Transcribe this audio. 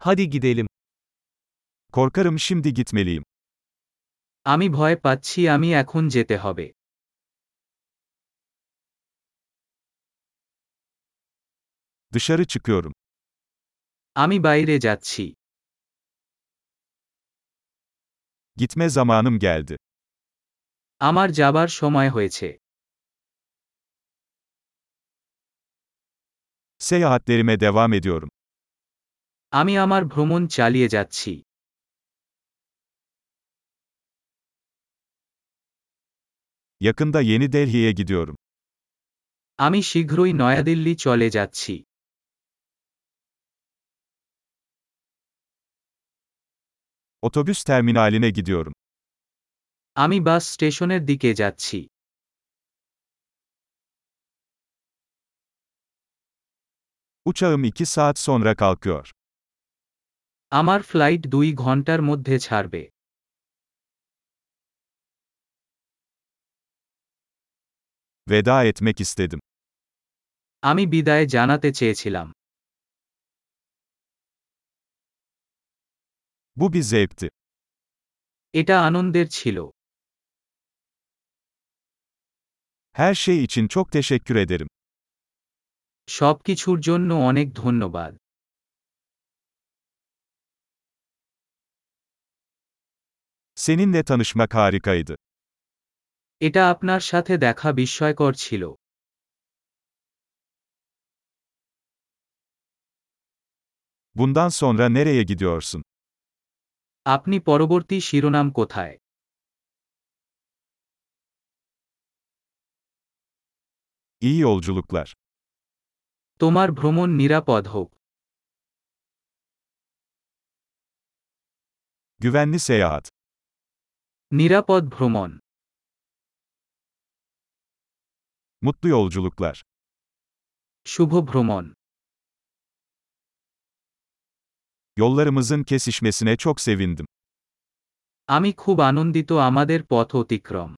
Hadi gidelim. Korkarım şimdi gitmeliyim. আমি ভয় পাচ্ছি আমি এখন যেতে হবে Dışarı çıkıyorum. আমি বাইরে যাচ্ছি Gitme zamanım geldi. আমার যাবার সময় হয়েছে Seyahatlerime devam ediyorum. আমি আমার ভ্রমণ চালিয়ে যাচ্ছি Yakında Yeni Delhi'ye gidiyorum. আমি শীঘ্রই নয়াদিল্লি চলে যাচ্ছি Otobüs terminaline gidiyorum. আমি বাস স্টেশনের দিকে যাচ্ছি Uçağım 2 saat sonra kalkıyor. আমার ফ্লাইট দুই ঘন্টার মধ্যে ছাড়বে Veda etmek istedim. আমি বিদায় জানাতে চেয়েছিলাম Bu bir zevkti. এটা আনন্দের ছিল Her şey için çok teşekkür ederim. সবকিছুর জন্য অনেক ধন্যবাদ Seninle tanışmak harikaydı. এটা আপনার সাথে দেখা বিস্ময়কর ছিল Bundan sonra nereye gidiyorsun? আপনি পরবর্তী শিরোনাম কোথায় İyi yolculuklar. তোমার ভ্রমণ নিরাপদ হোক Güvenli seyahat. নিরাপদ ভ্রমণ Mutlu yolculuklar. শুভ ভ্রমণ Yollarımızın kesişmesine çok sevindim. আমি খুব আনন্দিত আমাদের পথ অতিক্রম